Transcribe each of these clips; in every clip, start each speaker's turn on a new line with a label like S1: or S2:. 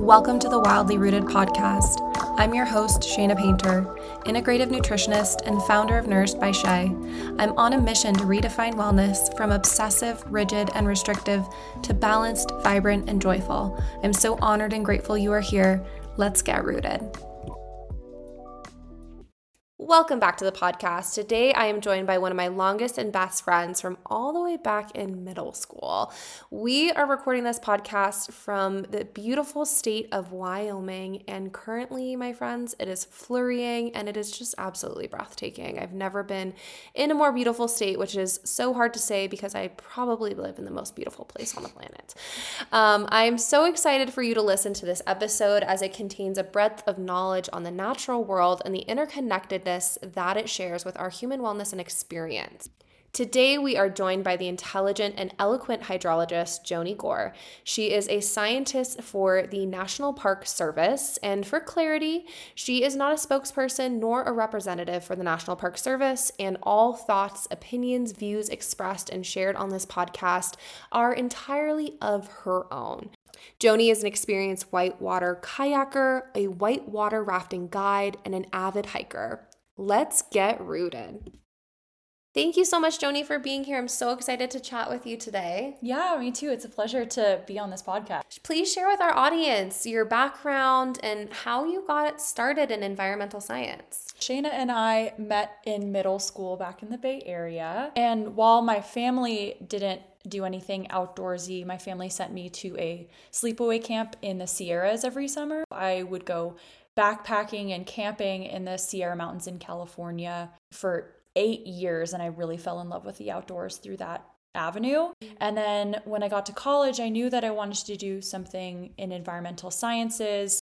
S1: Welcome to the Wildly Rooted podcast. I'm your host, Shaina Painter, integrative nutritionist and founder of Nourished by Shay. I'm on a mission to redefine wellness from obsessive, rigid, and restrictive to balanced, vibrant, and joyful. I'm so honored and grateful you are here. Let's get rooted. Welcome back to the podcast. Today I am joined by one of my longest and best friends from all the way back in middle school. We are recording this podcast from the beautiful state of Wyoming, and currently, my friends, it is flurrying and it is just absolutely breathtaking. I've never been in a more beautiful state, which is so hard to say because I probably live in the most beautiful place on the planet. Um, I'm so excited for you to listen to this episode as it contains a breadth of knowledge on the natural world and the interconnectedness that it shares with our human wellness and experience. Today, we are joined by the intelligent and eloquent hydrologist Joni Gore. She is a scientist for the National Park Service, and for clarity, she is not a spokesperson nor a representative for the National Park Service, and all thoughts, opinions, views expressed and shared on this podcast are entirely of her own. Joni is an experienced whitewater kayaker, a whitewater rafting guide, and an avid hiker. Let's get rooted. Thank you so much, Joni, for being here. I'm so excited to chat with you today.
S2: Yeah, me too. It's a pleasure to be on this podcast.
S1: Please share with our audience your background and how you got started in environmental science.
S2: Shaina and I met in middle school back in the Bay Area. And while my family didn't do anything outdoorsy, my family sent me to a sleepaway camp in the Sierras every summer. I would go backpacking and camping in the Sierra Mountains in California for eight years, and I really fell in love with the outdoors through that avenue. And then when I got to college, I knew that I wanted to do something in environmental sciences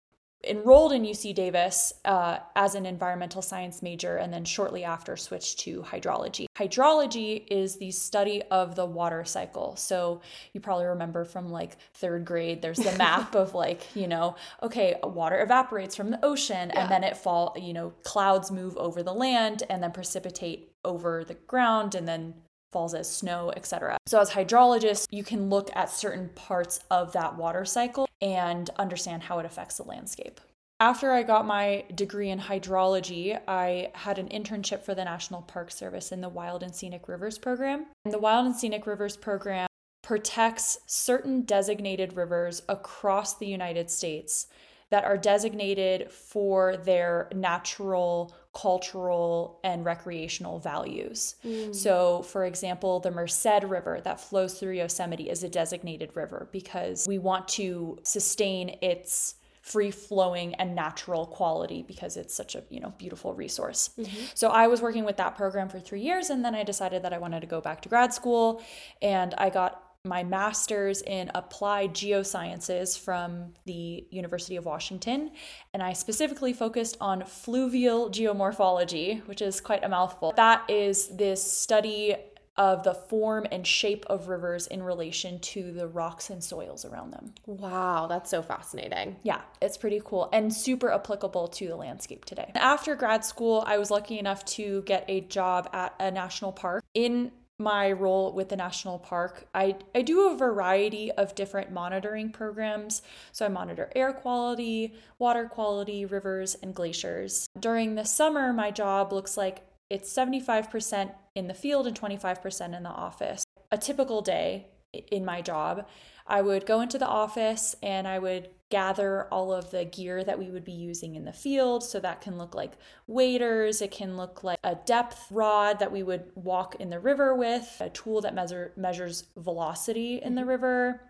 S2: enrolled in UC Davis uh, as an environmental science major and then shortly after switched to hydrology. Hydrology is the study of the water cycle. So you probably remember from like third grade, there's the map of like, you know, okay, water evaporates from the ocean yeah. and then it fall, you know, clouds move over the land and then precipitate over the ground and then falls as snow, etc. So as hydrologists, you can look at certain parts of that water cycle and understand how it affects the landscape. After I got my degree in hydrology, I had an internship for the National Park Service in the Wild and Scenic Rivers program. And the Wild and Scenic Rivers program protects certain designated rivers across the United States that are designated for their natural, cultural, and recreational values. Mm. So, for example, the Merced River that flows through Yosemite is a designated river because we want to sustain its free flowing and natural quality because it's such a you know beautiful resource mm-hmm. so i was working with that program for three years and then i decided that i wanted to go back to grad school and i got my master's in applied geosciences from the University of Washington, and I specifically focused on fluvial geomorphology, which is quite a mouthful. That is this study of the form and shape of rivers in relation to the rocks and soils around them.
S1: Wow, that's so fascinating.
S2: Yeah, it's pretty cool and super applicable to the landscape today. After grad school, I was lucky enough to get a job at a national park in my role with the national park, I, I do a variety of different monitoring programs. So I monitor air quality, water quality, rivers, and glaciers. During the summer, my job looks like it's 75% in the field and 25% in the office. A typical day in my job, I would go into the office and I would gather all of the gear that we would be using in the field. So that can look like waders, it can look like a depth rod that we would walk in the river with, a tool that measure, measures velocity in the mm-hmm. river.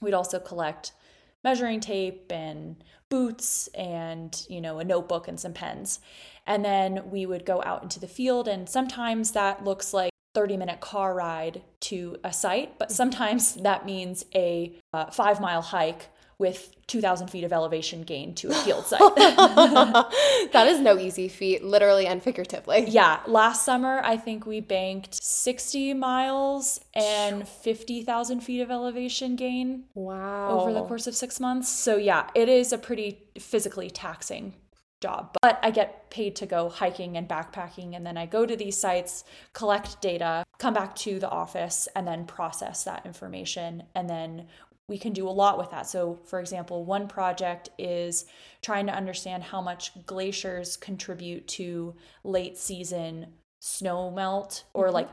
S2: We'd also collect measuring tape and boots and you know a notebook and some pens and then we would go out into the field and sometimes that looks like 30 minute car ride to a site but mm-hmm. sometimes that means a uh, five mile hike with 2,000 feet of elevation gain to a field site.
S1: that is no easy feat, literally and figuratively.
S2: Yeah. Last summer, I think we banked 60 miles and 50,000 feet of elevation gain.
S1: Wow.
S2: Over the course of six months. So, yeah, it is a pretty physically taxing job. But I get paid to go hiking and backpacking, and then I go to these sites, collect data, come back to the office, and then process that information. And then we can do a lot with that. So, for example, one project is trying to understand how much glaciers contribute to late season snow melt or mm-hmm. like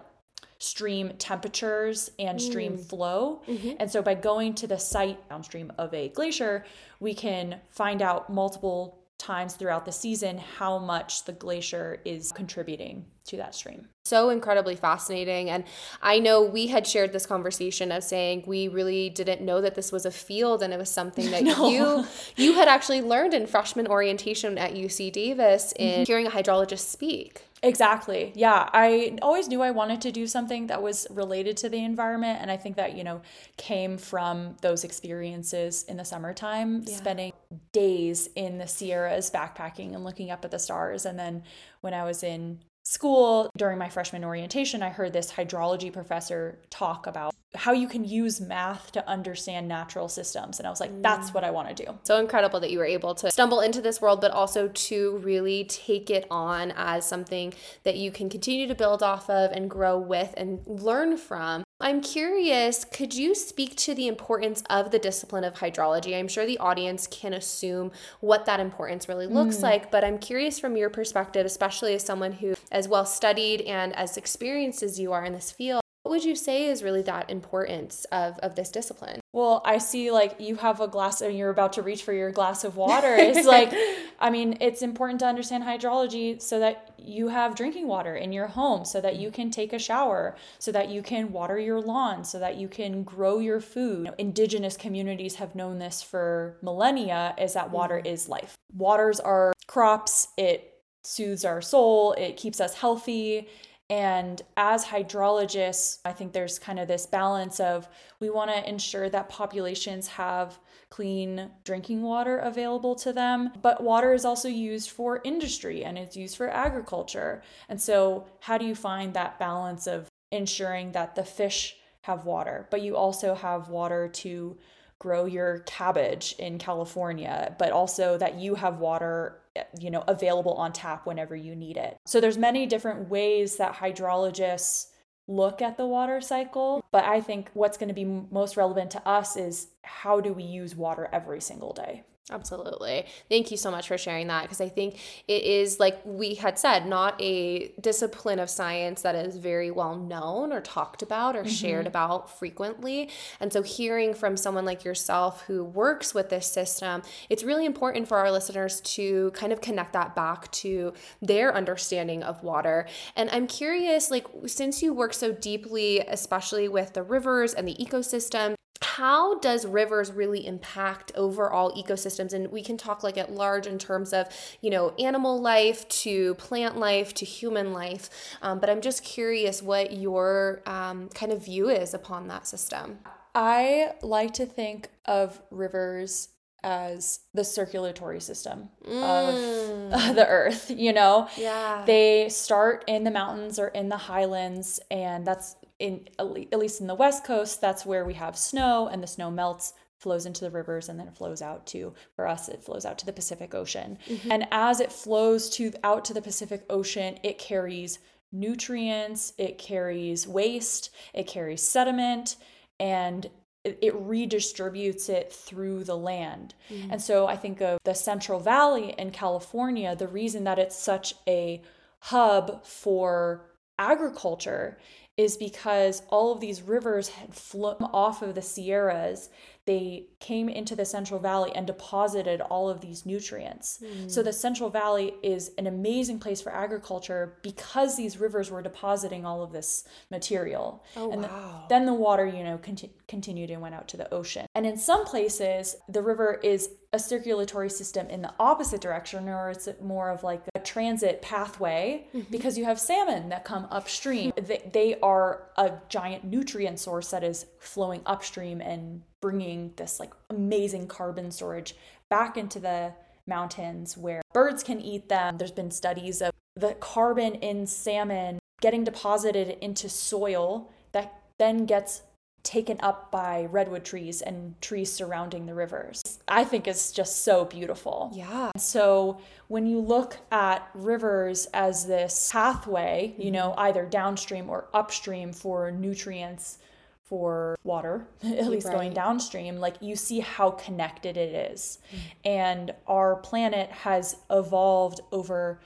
S2: stream temperatures and stream mm. flow. Mm-hmm. And so by going to the site downstream of a glacier, we can find out multiple times throughout the season how much the glacier is contributing to that stream.
S1: So incredibly fascinating. And I know we had shared this conversation of saying we really didn't know that this was a field and it was something that no. you you had actually learned in freshman orientation at UC Davis in mm-hmm. hearing a hydrologist speak.
S2: Exactly. Yeah. I always knew I wanted to do something that was related to the environment. And I think that, you know, came from those experiences in the summertime, yeah. spending days in the Sierras backpacking and looking up at the stars. And then when I was in school during my freshman orientation, I heard this hydrology professor talk about how you can use math to understand natural systems. And I was like, that's mm. what I want to do.
S1: So incredible that you were able to stumble into this world, but also to really take it on as something that you can continue to build off of and grow with and learn from. I'm curious, could you speak to the importance of the discipline of hydrology? I'm sure the audience can assume what that importance really looks mm. like, but I'm curious from your perspective, especially as someone who as well studied and as experienced as you are in this field, what would you say is really that importance of, of this discipline?
S2: Well, I see like you have a glass and you're about to reach for your glass of water. It's like, I mean, it's important to understand hydrology so that you have drinking water in your home, so that you can take a shower, so that you can water your lawn, so that you can grow your food. You know, indigenous communities have known this for millennia is that water mm-hmm. is life. Waters are crops, it soothes our soul, it keeps us healthy and as hydrologists, I think there's kind of this balance of we want to ensure that populations have clean drinking water available to them, but water is also used for industry and it's used for agriculture. And so, how do you find that balance of ensuring that the fish have water, but you also have water to grow your cabbage in California, but also that you have water eh, you know available on tap whenever you need it. So there's many different ways that hydrologists look at the water cycle, but I think what's going to be most relevant to us is how do we use water every single day?
S1: Absolutely. Thank you so much for sharing that because I think it is, like we had said, not a discipline of science that is very well known or talked about or mm-hmm. shared about frequently. And so, hearing from someone like yourself who works with this system, it's really important for our listeners to kind of connect that back to their understanding of water. And I'm curious, like, since you work so deeply, especially with the rivers and the ecosystem, how does rivers really impact overall ecosystems? And we can talk like at large in terms of you know animal life to plant life to human life. Um, but i'm just curious what your um, kind of view is upon that system.
S2: I like to think of rivers as the circulatory system mm. of the earth you know?
S1: Yeah.
S2: They start in the mountains or in the highlands and that's in at least in the west coast that's where we have snow and the snow melts flows into the rivers and then it flows out to for us it flows out to the pacific ocean mm-hmm. and as it flows to out to the pacific ocean it carries nutrients it carries waste it carries sediment and it, redistributes it through the land. Mm-hmm. And so I think of the Central Valley in California, the reason that it's such a hub for agriculture is because all of these rivers had flown off of the Sierras. They came into the Central Valley and deposited all of these nutrients. Mm. So the Central Valley is an amazing place for agriculture because these rivers were depositing all of this material.
S1: Oh,
S2: and
S1: wow.
S2: The, then the water, you know, conti- continued and went out to the ocean. And in some places, the river is a circulatory system in the opposite direction, or it's more of like a transit pathway mm-hmm. because you have salmon that come upstream. they, they are a giant nutrient source that is flowing upstream and bringing this like amazing carbon storage back into the mountains where birds can eat them. There's been studies of the carbon in salmon getting deposited into soil that then gets taken up by redwood trees and trees surrounding the rivers. I think is just so beautiful.
S1: Yeah.
S2: So when you look at rivers as this pathway, you mm-hmm. know, either downstream or upstream for nutrients for water, at least going downstream, like you see how connected it is. Mm-hmm. And our planet has evolved over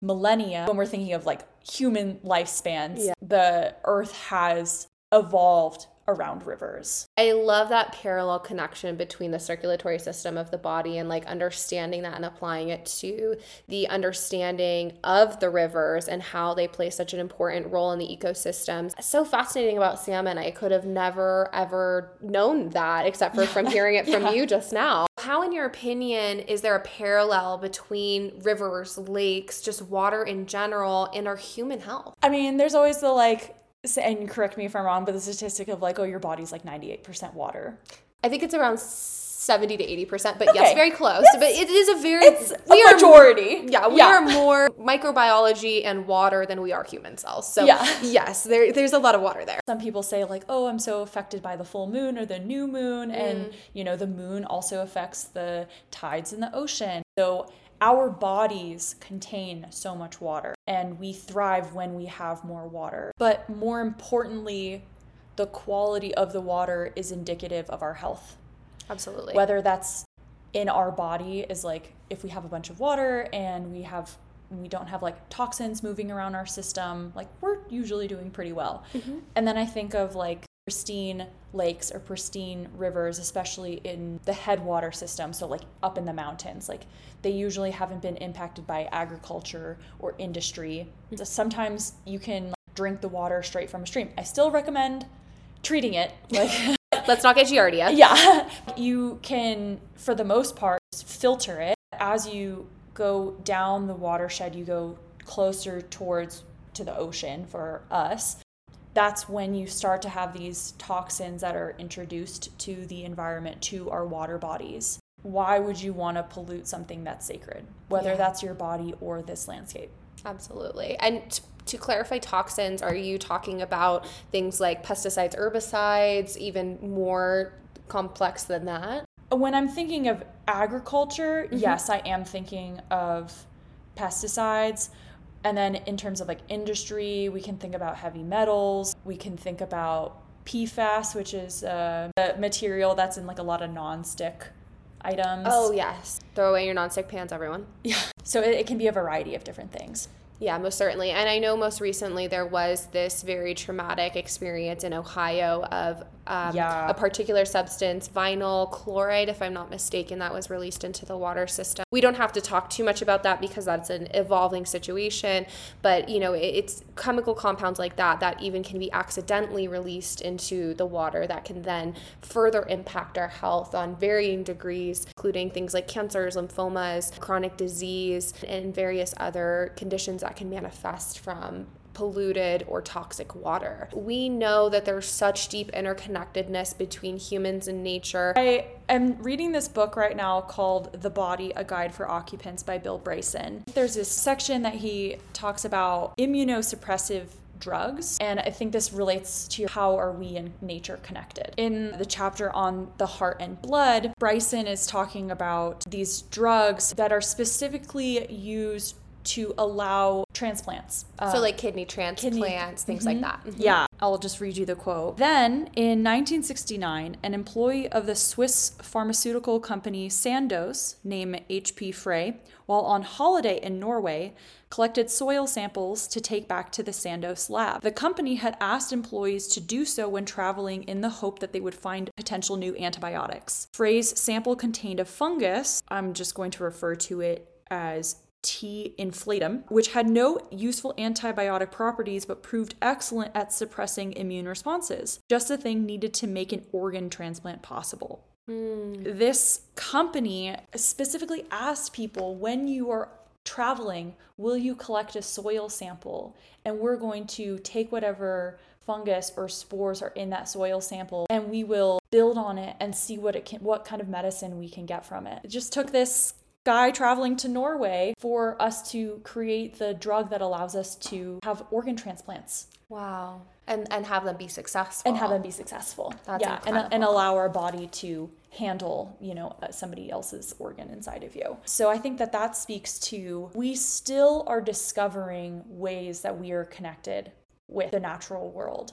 S2: millennia. When we're thinking of like human lifespans,
S1: Yeah.
S2: the earth has evolved around rivers.
S1: I love that parallel connection between the circulatory system of the body and like understanding that and applying it to the understanding of the rivers and how they play such an important role in the ecosystems. So fascinating about salmon. I could have never ever known that except for from hearing it from you just now. How, in your opinion, is there a parallel between rivers, lakes, just water in general, and our human health?
S2: I mean, there's always the like, and correct me if I'm wrong, but the statistic of like, oh, your body's like 98% water.
S1: I think it's around 70 to 80%, but yes, very close. but it is a very
S2: It's
S1: we
S2: a
S1: are
S2: majority.
S1: Yeah, we are more microbiology and water than we are human cells. So
S2: Yeah.
S1: yes, there, there's a lot of water there.
S2: Some people say like, oh, I'm so affected by the full moon or the new moon,
S1: Mm.
S2: and you know, the moon also affects the tides in the ocean. So our bodies contain so much water, and we thrive when we have more water. But more importantly, the quality of the water is indicative of our health.
S1: Absolutely.
S2: whether that's in our body is like if we have a bunch of water and we have we don't have like toxins moving around our system like we're usually doing pretty well mm-hmm. and then i think of like pristine lakes or pristine rivers especially in the headwater system so like up in the mountains like they usually haven't been impacted by agriculture or industry So sometimes you can drink the water straight from a stream i still recommend treating it like
S1: Let's not get Giardia.
S2: yeah. You can, for the most part, filter it. As you go down the watershed, you go closer towards to the ocean for us. That's when you start to have these toxins that are introduced to the environment, to our water bodies. Why would you want to pollute something that's sacred, whether
S1: Yeah.
S2: that's your body or this landscape?
S1: Absolutely. And t- to clarify toxins, are you talking about things like pesticides, herbicides, even more complex than that?
S2: When I'm thinking of agriculture,
S1: Mm-hmm.
S2: yes, I am thinking of pesticides. And then in terms of like industry, we can think about heavy metals. We can think about PFAS, which is uh, a material that's in like a lot of non-stick items.
S1: Oh, yes. Throw away your nonstick pans, everyone.
S2: yeah. So it, it can be a variety of different things.
S1: Yeah, most certainly. And I know most recently there was this very traumatic experience in Ohio of um,
S2: Yeah.
S1: a particular substance, vinyl chloride, if I'm not mistaken, that was released into the water system. We don't have to talk too much about that because that's an evolving situation. But, you know, it's chemical compounds like that that even can be accidentally released into the water that can then further impact our health on varying degrees, including things like cancers, lymphomas, chronic disease, and various other conditions that can manifest from polluted or toxic water. We know that there's such deep interconnectedness between humans and nature.
S2: I am reading this book right now called The Body A Guide for Occupants by Bill Bryson. There's this section that he talks about immunosuppressive drugs and i think this relates to how are we and nature connected in the chapter on the heart and blood bryson is talking about these drugs that are specifically used to allow transplants
S1: so
S2: Um,
S1: like kidney transplants, things like that.
S2: yeah, I'll just read you the quote. Then, in 1969, an employee of the Swiss pharmaceutical company Sandoz, named H.P. Frey, while on holiday in Norway, collected soil samples to take back to the Sandoz lab. The company had asked employees to do so when traveling in the hope that they would find potential new antibiotics. Frey's sample contained a fungus, I'm just going to refer to it as T. inflatum, which had no useful antibiotic properties but proved excellent at suppressing immune responses. Just the thing needed to make an organ transplant possible. Hmm. This company specifically asked people when you are traveling, will you collect a soil sample? And we're going to take whatever fungus or spores are in that soil sample and we will build on it and see what it can what kind of medicine we can get from it. It just took this guy traveling to Norway for us to create the drug that allows us to have organ transplants
S1: Wow. And and have them be successful.
S2: and have them be successful.
S1: That's
S2: yeah, and, and allow our body to handle, you know, uh, somebody else's organ inside of you. So I think that that speaks to we still are discovering ways that we are connected with the natural world.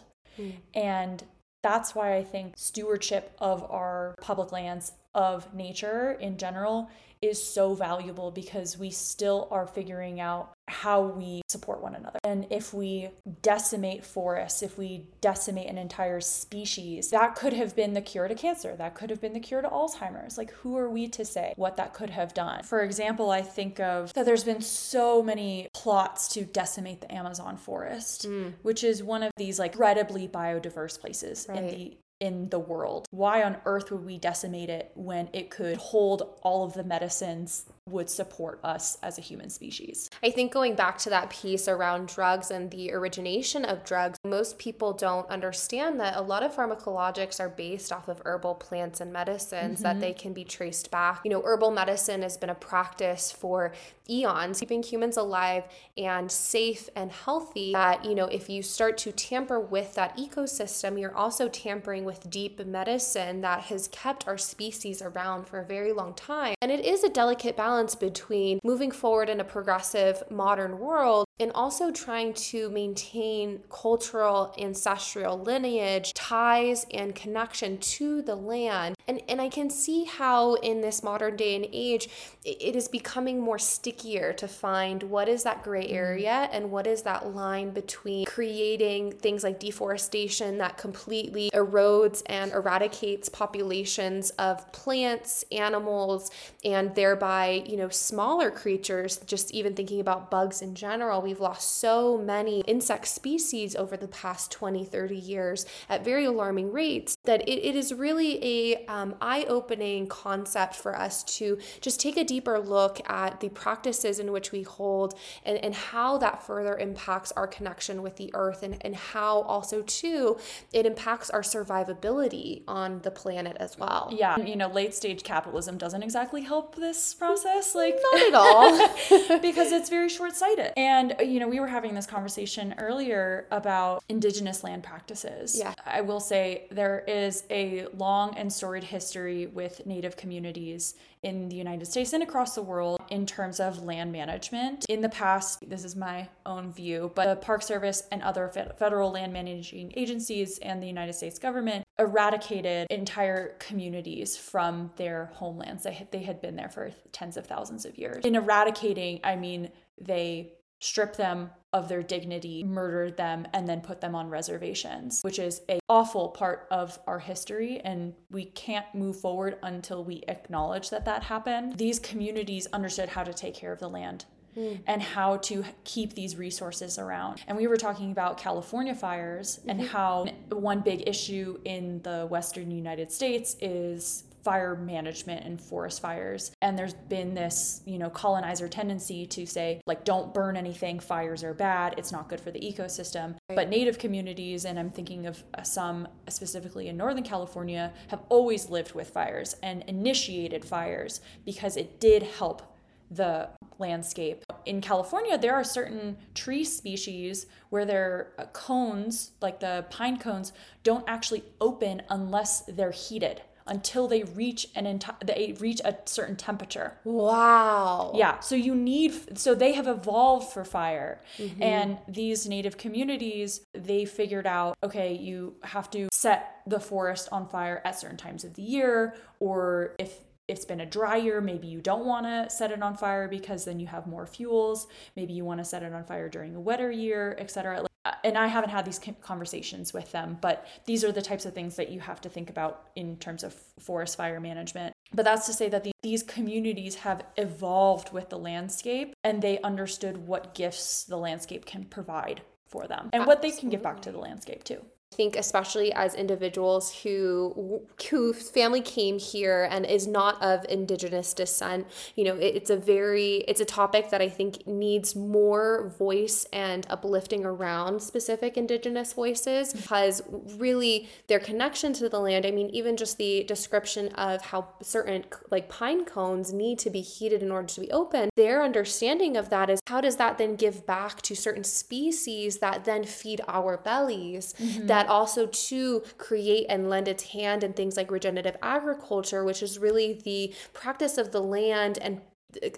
S2: And That's why I think stewardship of our public lands, of nature in general, is so valuable because we still are figuring out how we support one another. And if we decimate forests, if we decimate an entire species, that could have been the cure to cancer. That could have been the cure to Alzheimer's. Like, who are we to say what that could have done? For example, I think of that there's been so many plots to decimate the Amazon forest, mm. which is one of these like incredibly biodiverse places right. in the in the world. Why on earth would we decimate it when it could hold all of the medicines would support us as a human species.
S1: I think going back to that piece around drugs and the origination of drugs, most people don't understand that a lot of pharmacologics are based off of herbal plants and medicines mm-hmm. that they can be traced back. You know, herbal medicine has been a practice for eons, keeping humans alive and safe and healthy. That, you know, if you start to tamper with that ecosystem, you're also tampering with deep medicine that has kept our species around for a very long time. And it is a delicate balance balance between moving forward in a progressive modern world and also trying to maintain cultural ancestral lineage, ties, and connection to the land. And, and I can see how in this modern day and age, it is becoming more stickier to find what is that gray mm-hmm. area and what is that line between creating things like deforestation that completely erodes and eradicates populations of plants, animals, and thereby, you know, smaller creatures, just even thinking about bugs in general we've lost so many insect species over the past 20, 30 years at very alarming rates that it, it is really a um, eye-opening concept for us to just take a deeper look at the practices in which we hold and, and how that further impacts our connection with the earth and, and how also too it impacts our survivability on the planet as well.
S2: Yeah, you know, late stage capitalism doesn't exactly help this process like
S1: not at all
S2: because it's very short-sighted. And you know, we were having this conversation earlier about indigenous land practices.
S1: Yeah.
S2: I will say there is a long and storied history with Native communities in the United States and across the world in terms of land management. In the past, this is my own view, but the Park Service and other federal land managing agencies and the United States government eradicated entire communities from their homelands. They had, they had been there for tens of thousands of years. In eradicating, I mean they strip them of their dignity, murder them, and then put them on reservations, which is a awful part of our history. And we can't move forward until we acknowledge that that happened. These communities understood how to take care of the land. Mm. And how to keep these resources around. And we were talking about California fires mm-hmm. and how one big issue in the Western United States is fire management and forest fires. And there's been this, you know, colonizer tendency to say, like, don't burn anything, fires are bad, it's not good for the ecosystem. Right. But native communities, and I'm thinking of uh, some specifically in Northern California, have always lived with fires and initiated fires because it did help the landscape. In California, there are certain tree species where their uh, cones, like the pine cones, don't actually open unless they're heated until they reach an enti- they reach a certain temperature.
S1: Wow.
S2: Yeah. So you need so they have evolved for fire. Mm-hmm. And these native communities, they figured out okay, you have to set the forest on fire at certain times of the year or if it's been a dry year, maybe you don't want to set it on fire because then you have more fuels. Maybe you want to set it on fire during a wetter year, etc uh, and I haven't had these conversations with them, but these are the types of things that you have to think about in terms of forest fire management. But that's to say that the, these communities have evolved with the landscape and they understood what gifts the landscape can provide for them and Absolutely. what they can give back to the landscape too
S1: think especially as individuals who whose family came here and is not of indigenous descent you know it, it's a very it's a topic that i think needs more voice and uplifting around specific indigenous voices because really their connection to the land i mean even just the description of how certain like pine cones need to be heated in order to be open their understanding of that is how does that then give back to certain species that then feed our bellies mm-hmm. that that also to create and lend its hand in things like regenerative agriculture, which is really the practice of the land and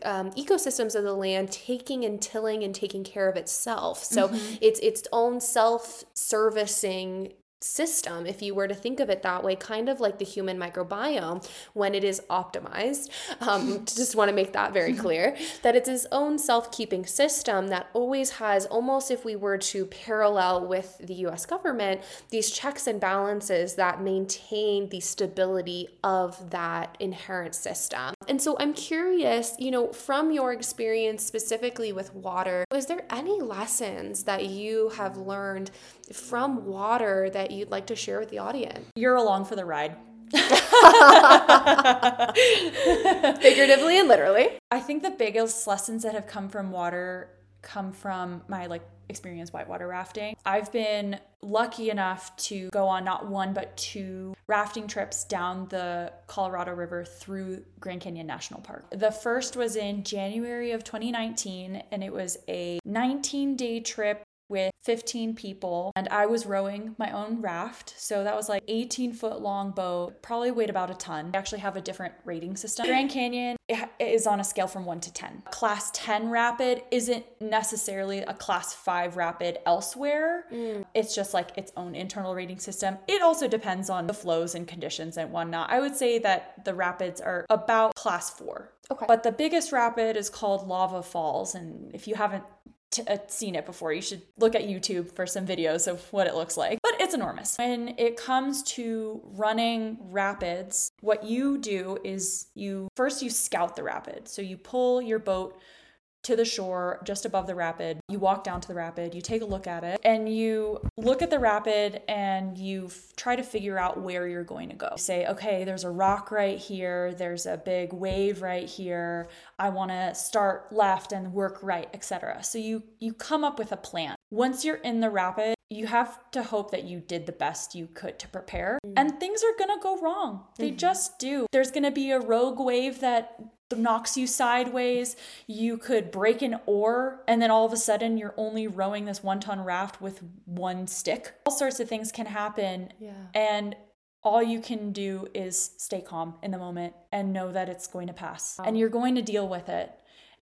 S1: um, ecosystems of the land taking and tilling and taking care of itself. So mm-hmm. it's its own self-servicing system, if you were to think of it that way, kind of like the human microbiome when it is optimized. Um, just want to make that very clear that it's its own self keeping system that always has, almost if we were to parallel with the US government, these checks and balances that maintain the stability of that inherent system. And so I'm curious, you know, from your experience specifically with water, is there any lessons that you have learned from water that you'd like to share with the audience?
S2: You're along for the ride.
S1: Figuratively and literally.
S2: I think the biggest lessons that have come from water come from my like experience whitewater rafting. I've been lucky enough to go on not one but two rafting trips down the Colorado River through Grand Canyon National Park. The first was in January of 2019 and it was a 19-day trip with 15 people and I was rowing my own raft. So that was like 18 foot long boat, probably weighed about a ton. I actually have a different rating system. Grand Canyon is on a scale from 1 to 10. Class 10 rapid isn't necessarily a class 5 rapid elsewhere. Mm. It's just like its own internal rating system. It also depends on the flows and conditions and whatnot. I would say that the rapids are about class 4. Okay. But the biggest rapid is called Lava Falls. And if you haven't t- uh, seen it before. You should look at YouTube for some videos of what it looks like. But it's enormous. When it comes to running rapids, what you do is you first you scout the rapid. So you pull your boat to the shore just above the rapid. You walk down to the rapid, you take a look at it, and you look at the rapid and you f- try to figure out where you're going to go. You say, okay, there's a rock right here, there's a big wave right here. I want to start left and work right, etc. So you you come up with a plan. Once you're in the rapid, you have to hope that you did the best you could to prepare. Mm-hmm. And things are going to go wrong. They mm-hmm. just do. There's going to be a rogue wave that knocks you sideways. You could break an oar, and then all of a sudden you're only rowing this one ton raft with one stick. All sorts of things can happen. Yeah. And all you can do is stay calm in the moment and know that it's going to pass wow. and you're going to deal with it.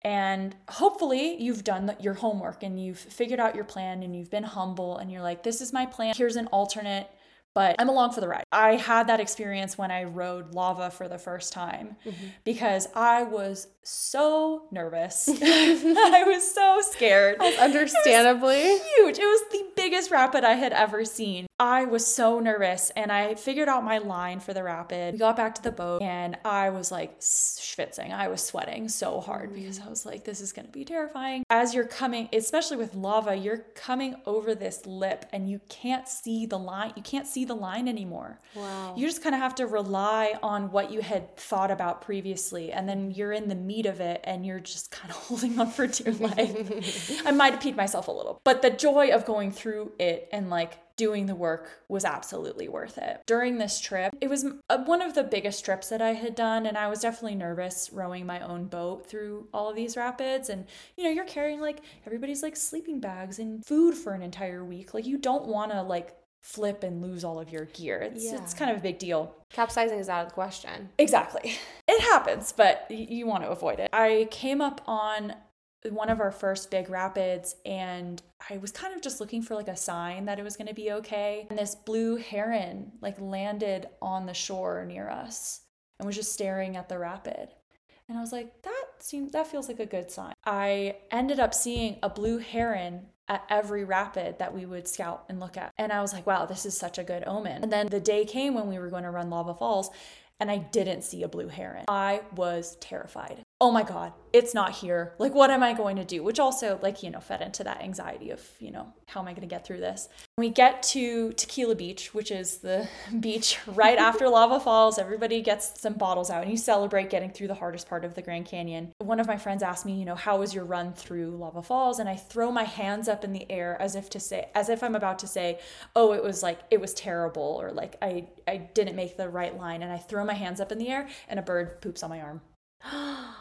S2: And hopefully, you've done your homework and you've figured out your plan and you've been humble and you're like, this is my plan. Here's an alternate but I'm along for the ride. I had that experience when I rode lava for the first time mm-hmm. because I was so nervous. I was so scared.
S1: Understandably.
S2: It huge. It was the biggest rapid I had ever seen. I was so nervous and I figured out my line for the rapid. We got back to the boat and I was like schwitzing. I was sweating so hard mm. because I was like, this is going to be terrifying. As you're coming, especially with lava, you're coming over this lip and you can't see the line. You can't see the line anymore. Wow. You just kind of have to rely on what you had thought about previously. And then you're in the meat of it and you're just kind of holding on for dear life. I might have peed myself a little, but the joy of going through it and like doing the work was absolutely worth it. During this trip, it was uh, one of the biggest trips that I had done, and I was definitely nervous rowing my own boat through all of these rapids. And you know, you're carrying like everybody's like sleeping bags and food for an entire week. Like, you don't want to like flip and lose all of your gear. It's yeah. it's kind of a big deal.
S1: Capsizing is out of the question.
S2: Exactly. It happens, but you want to avoid it. I came up on one of our first big rapids and I was kind of just looking for like a sign that it was going to be okay. And this blue heron like landed on the shore near us and was just staring at the rapid. And I was like, that seems that feels like a good sign. I ended up seeing a blue heron at every rapid that we would scout and look at. And I was like, wow, this is such a good omen. And then the day came when we were going to run Lava Falls and I didn't see a blue heron. I was terrified oh my God, it's not here. Like, what am I going to do? Which also, like, you know, fed into that anxiety of, you know, how am I going to get through this? We get to Tequila Beach, which is the beach right after Lava Falls. Everybody gets some bottles out and you celebrate getting through the hardest part of the Grand Canyon. One of my friends asked me, you know, how was your run through Lava Falls? And I throw my hands up in the air as if to say, as if I'm about to say, oh, it was like, it was terrible, or like I, I didn't make the right line. And I throw my hands up in the air and a bird poops on my arm.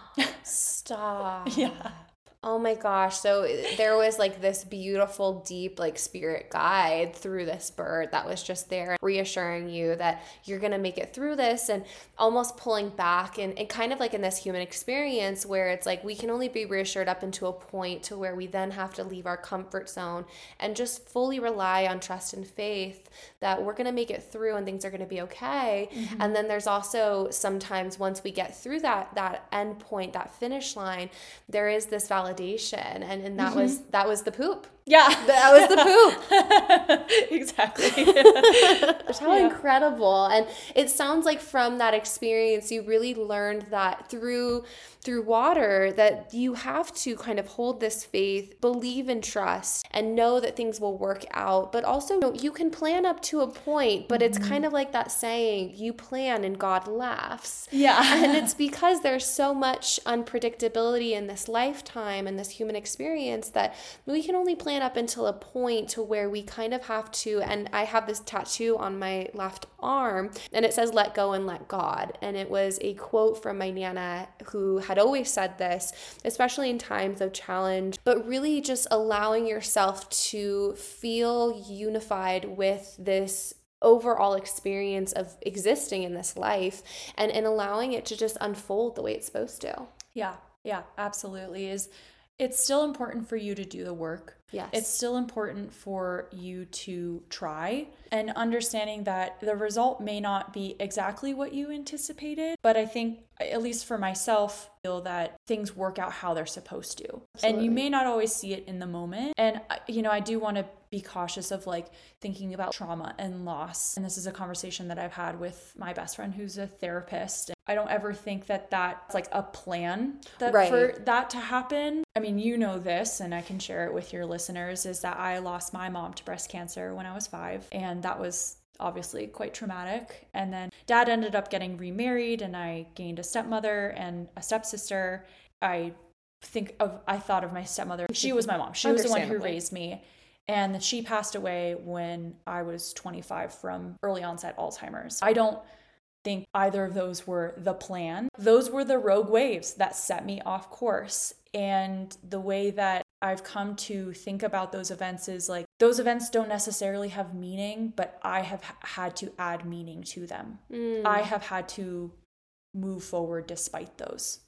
S1: Stop.
S2: Yeah.
S1: Oh my gosh. So there was like this beautiful, deep, like spirit guide through this bird that was just there, reassuring you that you're going to make it through this and almost pulling back and, and kind of like in this human experience where it's like we can only be reassured up into a point to where we then have to leave our comfort zone and just fully rely on trust and faith that we're going to make it through and things are going to be okay. Mm-hmm. And then there's also sometimes once we get through that, that end point, that finish line, there is this validation validation and and that mm-hmm. was that was the poop
S2: yeah.
S1: That was the
S2: poop. Exactly.
S1: How yeah. incredible. And it sounds like from that experience you really learned that through through water that you have to kind of hold this faith believe and trust and know that things will work out. But also you, know, you can plan up to a point but mm-hmm. it's kind of like that saying you plan and god laughs.
S2: Yeah.
S1: And it's because there's so much unpredictability in this lifetime and this human experience that we can only plan up until a point to where we kind of have to and I have this tattoo on my left arm and it says let go and let God and it was a quote from my nana who had always said this especially in times of challenge but really just allowing yourself to feel unified with this overall experience of existing in this life and and allowing it to just unfold the way it's supposed to.
S2: Yeah. Yeah, absolutely. Is it's still important for you to do the work.
S1: Yes.
S2: It's still important for you to try and understanding that the result may not be exactly what you anticipated, but I think at least for myself, feel that things work out how they're supposed to. Absolutely. And you may not always see it in the moment. And uh, you know, I do want to be cautious of like thinking about trauma and loss. And this is a conversation that I've had with my best friend who's a therapist. I don't ever think that that's like a plan that right. for that to happen. I mean, you know this and I can share it with your listeners is that I lost my mom to breast cancer when I was 5 and that was obviously quite traumatic. And then dad ended up getting remarried, and I gained a stepmother and a stepsister. I think of I thought of my stepmother. She was my mom. She was the one who raised me. And she passed away when I was 25 from early onset Alzheimer's. I don't think either of those were the plan. Those were the rogue waves that set me off course. And the way that I've come to think about those events is like those events don't necessarily have meaning, but I have had to add meaning to them. Mm. I have had to move forward despite those.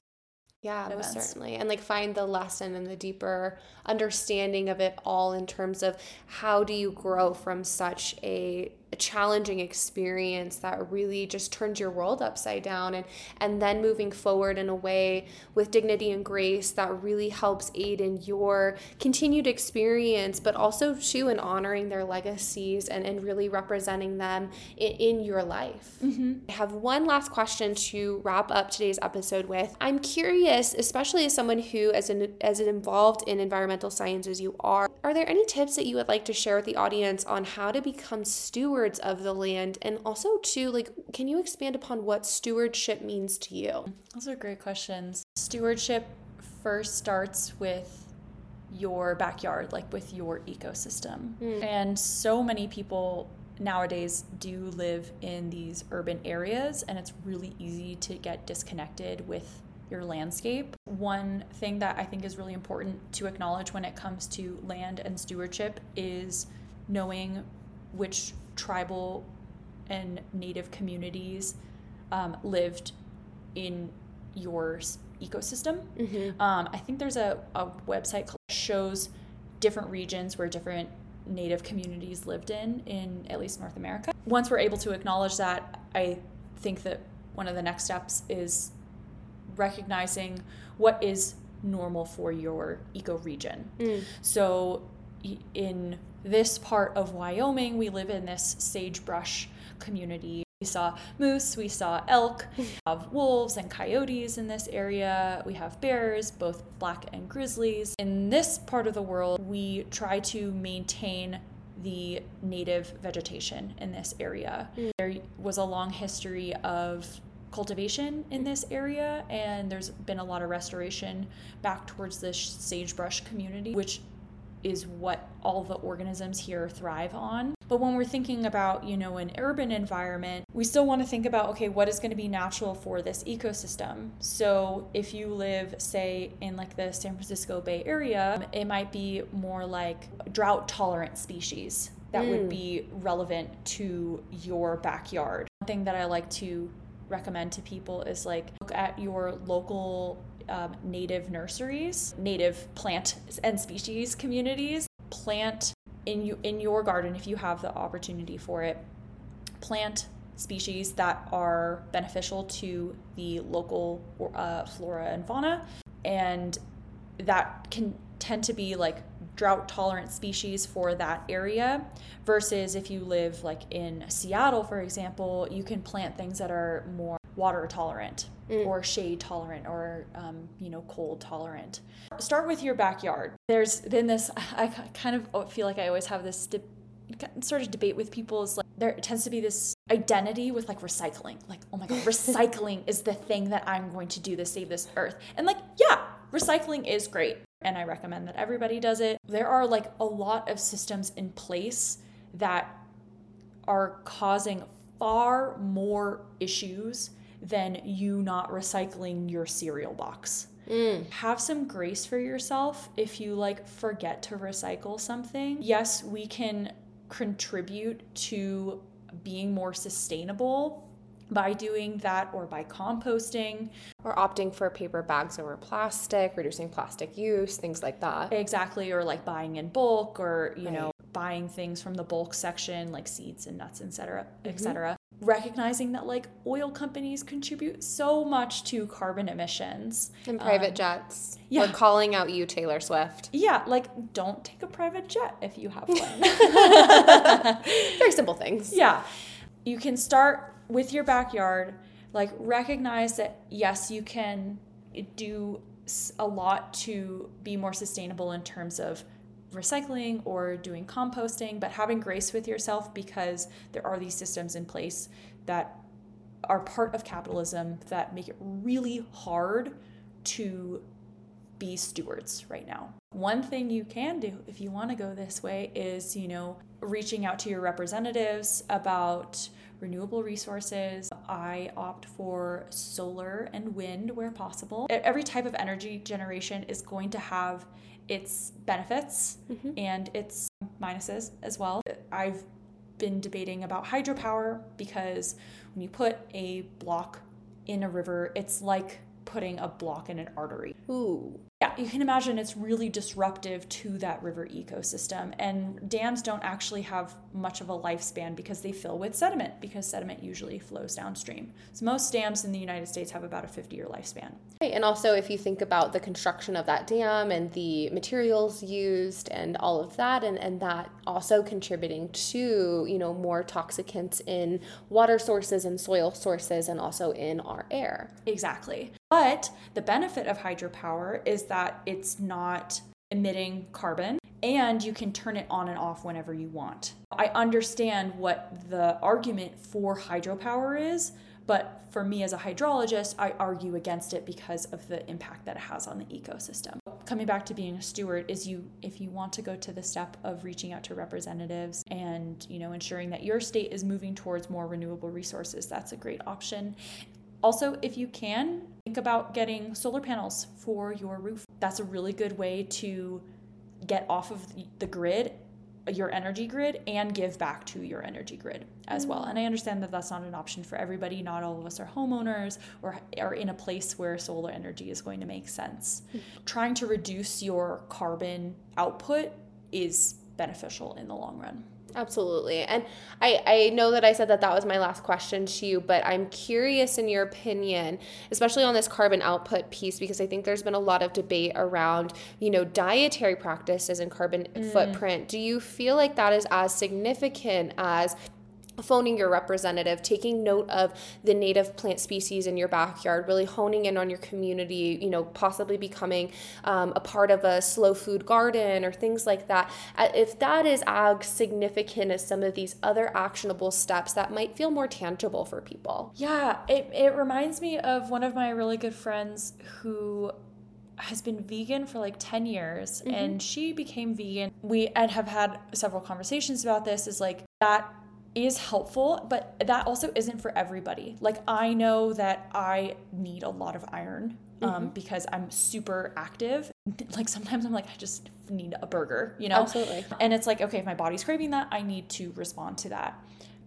S1: Yeah, events. most certainly. And like find the lesson and the deeper understanding of it all in terms of how do you grow from such a a challenging experience that really just turns your world upside down and and then moving forward in a way with dignity and grace that really helps aid in your continued experience but also too in honoring their legacies and, and really representing them in, in your life mm-hmm. i have one last question to wrap up today's episode with i'm curious especially as someone who as an as an involved in environmental science as you are are there any tips that you would like to share with the audience on how to become stewards stewards of the land and also too like can you expand upon what stewardship means to you
S2: those are great questions stewardship first starts with your backyard like with your ecosystem mm. and so many people nowadays do live in these urban areas and it's really easy to get disconnected with your landscape. One thing that I think is really important to acknowledge when it comes to land and stewardship is knowing which tribal and native communities um, lived in your ecosystem. Mm-hmm. Um, I think there's a, a website that shows different regions where different native communities lived in, in at least North America. Once we're able to acknowledge that, I think that one of the next steps is recognizing what is normal for your ecoregion. Mm. So in this part of Wyoming, we live in this sagebrush community. We saw moose, we saw elk, we have wolves and coyotes in this area. We have bears, both black and grizzlies. In this part of the world, we try to maintain the native vegetation in this area. Mm. There was a long history of cultivation in this area, and there's been a lot of restoration back towards this sagebrush community, which is what all the organisms here thrive on. But when we're thinking about, you know, an urban environment, we still want to think about, okay, what is going to be natural for this ecosystem? So if you live, say, in like the San Francisco Bay Area, it might be more like drought tolerant species that mm. would be relevant to your backyard. One thing that I like to recommend to people is like look at your local um, native nurseries, native plant and species communities. Plant in you in your garden if you have the opportunity for it. Plant species that are beneficial to the local uh, flora and fauna, and that can tend to be like drought tolerant species for that area versus if you live like in Seattle for example you can plant things that are more water tolerant mm. or shade tolerant or um, you know cold tolerant. Start with your backyard. There's been this i kind of feel like i always have this de- sort of debate with people is like there tends to be this identity with like recycling. Like oh my god recycling is the thing that i'm going to do to save this earth. And like yeah recycling is great and I recommend that everybody does it. There are like a lot of systems in place that are causing far more issues than you not recycling your cereal box. Mm. Have some grace for yourself if you like forget to recycle something. Yes, we can contribute to being more sustainable by doing that or by composting.
S1: Or opting for paper bags over plastic reducing plastic use things like that.
S2: Exactly or like buying in bulk or you right. know buying things from the bulk section like seeds and nuts etc mm-hmm. etc recognizing that like oil companies contribute so much to carbon emissions.
S1: And private um, jets. yeah. We're calling out you taylor swift.
S2: Yeah like don't take a private jet if you have one.
S1: Very simple things.
S2: Yeah. You can start with your backyard, like recognize that yes, you can do a lot to be more sustainable in terms of recycling or doing composting, but having grace with yourself because there are these systems in place that are part of capitalism that make it really hard to be stewards right now. One thing you can do if you want to go this way is, you know, reaching out to your representatives about renewable resources. I opt for solar and wind where possible. Every type of energy generation is going to have its benefits mm-hmm. and its minuses as well. I've been debating about hydropower because when you put a block in a river, it's like putting a block in an artery.
S1: Ooh.
S2: Yeah, you can imagine it's really disruptive to that river ecosystem. And dams don't actually have much of a lifespan because they fill with sediment, because sediment usually flows downstream. So most dams in the United States have about a 50 year lifespan.
S1: Right. And also, if you think about the construction of that dam and the materials used and all of that, and, and that also contributing to, you know, more toxicants in water sources and soil sources and also in our air.
S2: Exactly. But the benefit of hydropower is that it's not emitting carbon and you can turn it on and off whenever you want. I understand what the argument for hydropower is, but for me as a hydrologist, I argue against it because of the impact that it has on the ecosystem. Coming back to being a steward is you if you want to go to the step of reaching out to representatives and, you know, ensuring that your state is moving towards more renewable resources, that's a great option. Also, if you can, think about getting solar panels for your roof. That's a really good way to get off of the grid, your energy grid, and give back to your energy grid as well. And I understand that that's not an option for everybody. Not all of us are homeowners or are in a place where solar energy is going to make sense. Mm-hmm. Trying to reduce your carbon output is beneficial in the long run.
S1: Absolutely. And I, I know that I said that that was my last question to you, but I'm curious in your opinion, especially on this carbon output piece, because I think there's been a lot of debate around, you know, dietary practices and carbon mm. footprint. Do you feel like that is as significant as phoning your representative, taking note of the native plant species in your backyard, really honing in on your community, you know, possibly becoming um, a part of a slow food garden or things like that. Uh, if that is as significant as some of these other actionable steps that might feel more tangible for people.
S2: Yeah, it, it reminds me of one of my really good friends who has been vegan for like 10 years mm-hmm. and she became vegan. We and have had several conversations about this is like that is helpful, but that also isn't for everybody. Like I know that I need a lot of iron um, mm-hmm. because I'm super active. Like sometimes I'm like, I just need a burger, you know?
S1: Absolutely.
S2: And it's like, okay, if my body's craving that, I need to respond to that.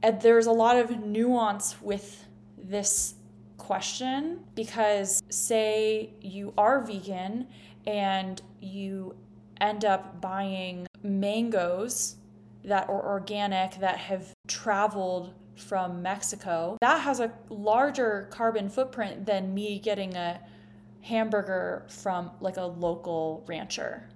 S2: And there's a lot of nuance with this question because, say, you are vegan and you end up buying mangoes that are organic that have traveled from Mexico. That has a larger carbon footprint than me getting a hamburger from like a local rancher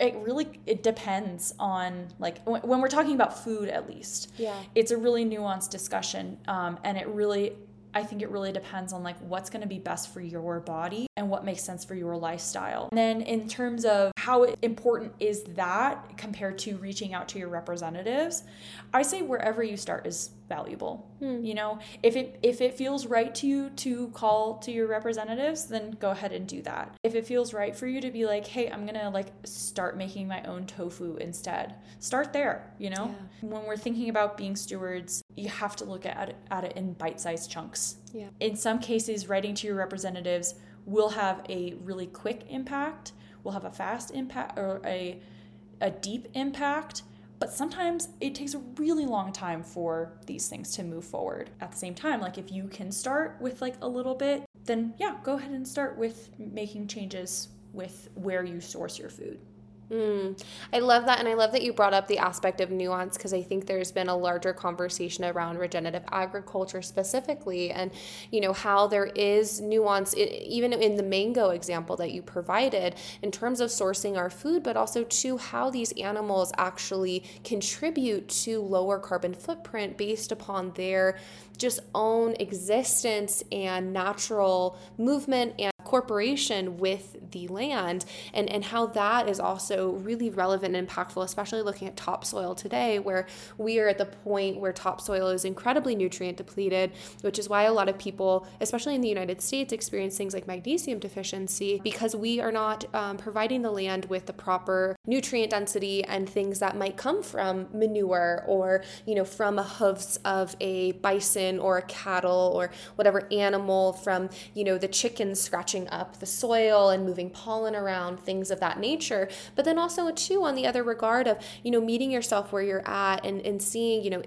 S2: it really it depends on like when we're talking about food at least
S1: yeah
S2: it's a really nuanced discussion um, and it really I think it really depends on like what's going to be best for your body and what makes sense for your lifestyle. And then in terms of how important is that compared to reaching out to your representatives, I say wherever you start is valuable. Hmm. You know, if it if it feels right to you to call to your representatives, then go ahead and do that. If it feels right for you to be like, "Hey, I'm going to like start making my own tofu instead." Start there, you know? Yeah. When we're thinking about being stewards, you have to look at it, at it in bite-sized chunks.
S1: Yeah.
S2: In some cases, writing to your representatives will have a really quick impact, will have a fast impact or a a deep impact but sometimes it takes a really long time for these things to move forward. At the same time, like if you can start with like a little bit, then yeah, go ahead and start with making changes with where you source your food.
S1: Mm, I love that. And I love that you brought up the aspect of nuance because I think there's been a larger conversation around regenerative agriculture specifically and, you know, how there is nuance, even in the mango example that you provided, in terms of sourcing our food, but also to how these animals actually contribute to lower carbon footprint based upon their just own existence and natural movement and corporation with the land and, and how that is also really relevant and impactful, especially looking at topsoil today, where we are at the point where topsoil is incredibly nutrient depleted, which is why a lot of people, especially in the United States, experience things like magnesium deficiency because we are not um, providing the land with the proper nutrient density and things that might come from manure or, you know, from a hoofs of a bison or a cattle or whatever animal from, you know, the chickens scratching up the soil and moving pollen around, things of that nature. But then also, too, on the other regard of, you know, meeting yourself where you're at and, and seeing, you know,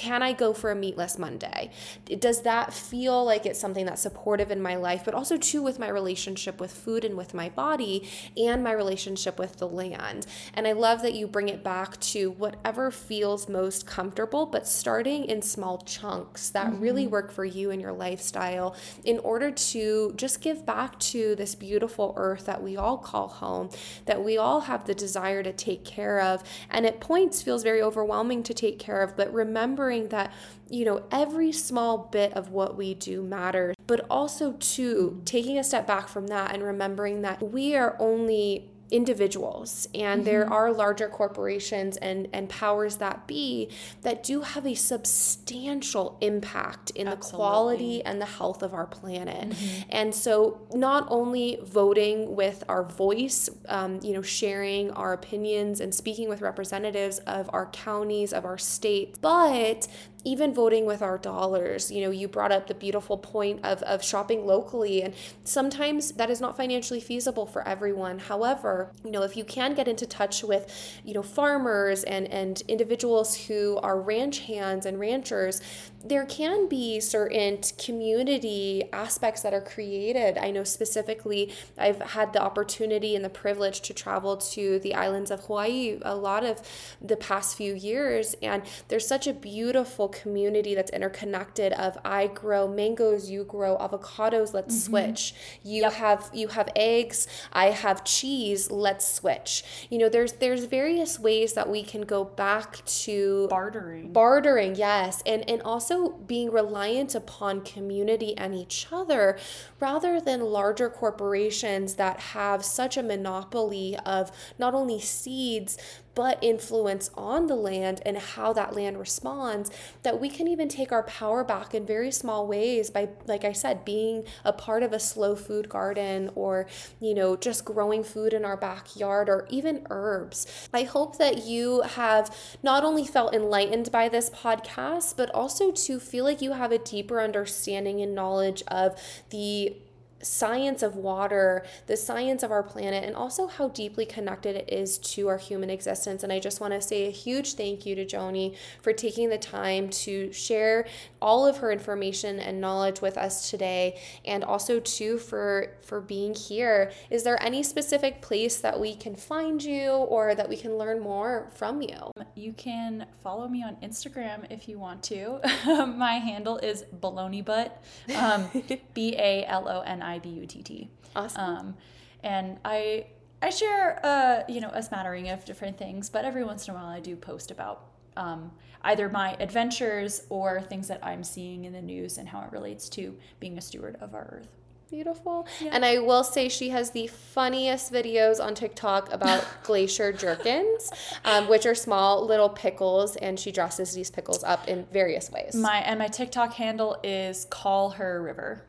S1: can I go for a meatless Monday? Does that feel like it's something that's supportive in my life, but also too with my relationship with food and with my body and my relationship with the land? And I love that you bring it back to whatever feels most comfortable, but starting in small chunks that mm-hmm. really work for you and your lifestyle in order to just give back to this beautiful earth that we all call home, that we all have the desire to take care of. And at points feels very overwhelming to take care of, but remember remembering that, you know, every small bit of what we do matters, but also to taking a step back from that and remembering that we are only individuals and mm-hmm. there are larger corporations and and powers that be that do have a substantial impact in Absolutely. the quality and the health of our planet mm-hmm. and so not only voting with our voice um, you know sharing our opinions and speaking with representatives of our counties of our states but even voting with our dollars you know you brought up the beautiful point of, of shopping locally and sometimes that is not financially feasible for everyone. However you know if you can get into touch with you know farmers and and individuals who are ranch hands and ranchers there can be certain community aspects that are created. I know specifically, I've had the opportunity and the privilege to travel to the islands of Hawaii a lot of the past few years, and there's such a beautiful community that's interconnected. Of I grow mangoes, you grow avocados. Let's mm-hmm. switch. You yep. have you have eggs. I have cheese. Let's switch. You know, there's there's various ways that we can go back to
S2: bartering.
S1: Bartering, yes, and and also also being reliant upon community and each other rather than larger corporations that have such a monopoly of not only seeds but influence on the land and how that land responds, that we can even take our power back in very small ways by, like I said, being a part of a slow food garden or, you know, just growing food in our backyard or even herbs. I hope that you have not only felt enlightened by this podcast, but also to feel like you have a deeper understanding and knowledge of the science of water, the science of our planet, and also how deeply connected it is to our human existence. And I just want to say a huge thank you to Joni for taking the time to share all of her information and knowledge with us today, and also too for for being here. Is there any specific place that we can find you or that we can learn more from you?
S2: You can follow me on Instagram if you want to. My handle is baloney butt, um, B A L O N I. I B U T T.
S1: Awesome.
S2: Um, and I I share uh, you know a smattering of different things, but every once in a while I do post about um, either my adventures or things that I'm seeing in the news and how it relates to being a steward of our earth.
S1: Beautiful. Yeah. And I will say she has the funniest videos on TikTok about glacier gherkins, um, which are small little pickles, and she dresses these pickles up in various ways.
S2: My and my TikTok handle is call her river.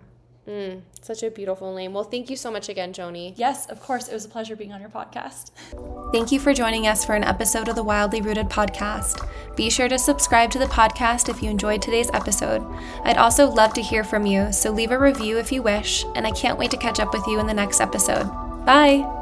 S1: Mm, such a beautiful name. Well, thank you so much again, Joni.
S2: Yes, of course. It was a pleasure being on your podcast.
S1: Thank you for joining us for an episode of the Wildly Rooted podcast. Be sure to subscribe to the podcast if you enjoyed today's episode. I'd also love to hear from you, so leave a review if you wish, and I can't wait to catch up with you in the next episode. Bye!